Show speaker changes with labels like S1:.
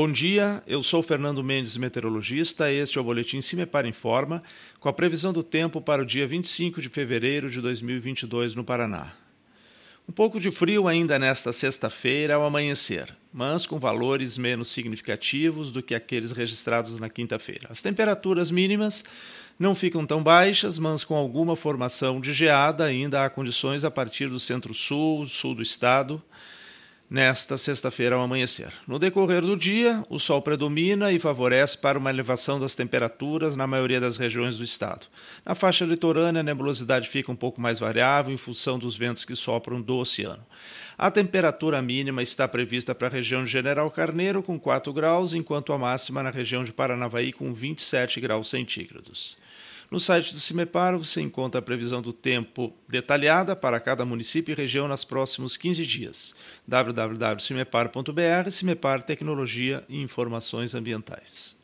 S1: Bom dia, eu sou Fernando Mendes, meteorologista. Este é o Boletim Cimepar Informa, com a previsão do tempo para o dia 25 de fevereiro de 2022 no Paraná. Um pouco de frio ainda nesta sexta-feira ao amanhecer, mas com valores menos significativos do que aqueles registrados na quinta-feira. As temperaturas mínimas não ficam tão baixas, mas com alguma formação de geada ainda há condições a partir do centro-sul, sul do estado, nesta sexta-feira ao amanhecer. No decorrer do dia, o sol predomina e favorece para uma elevação das temperaturas na maioria das regiões do estado. Na faixa litorânea, a nebulosidade fica um pouco mais variável em função dos ventos que sopram do oceano. A temperatura mínima está prevista para a região de General Carneiro com 4 graus, enquanto a máxima na região de Paranavaí com 27 graus centígrados. No site do CIMEPAR você encontra a previsão do tempo detalhada para cada município e região nos próximos 15 dias. www.cimepar.br, CIMEPAR Tecnologia e Informações Ambientais.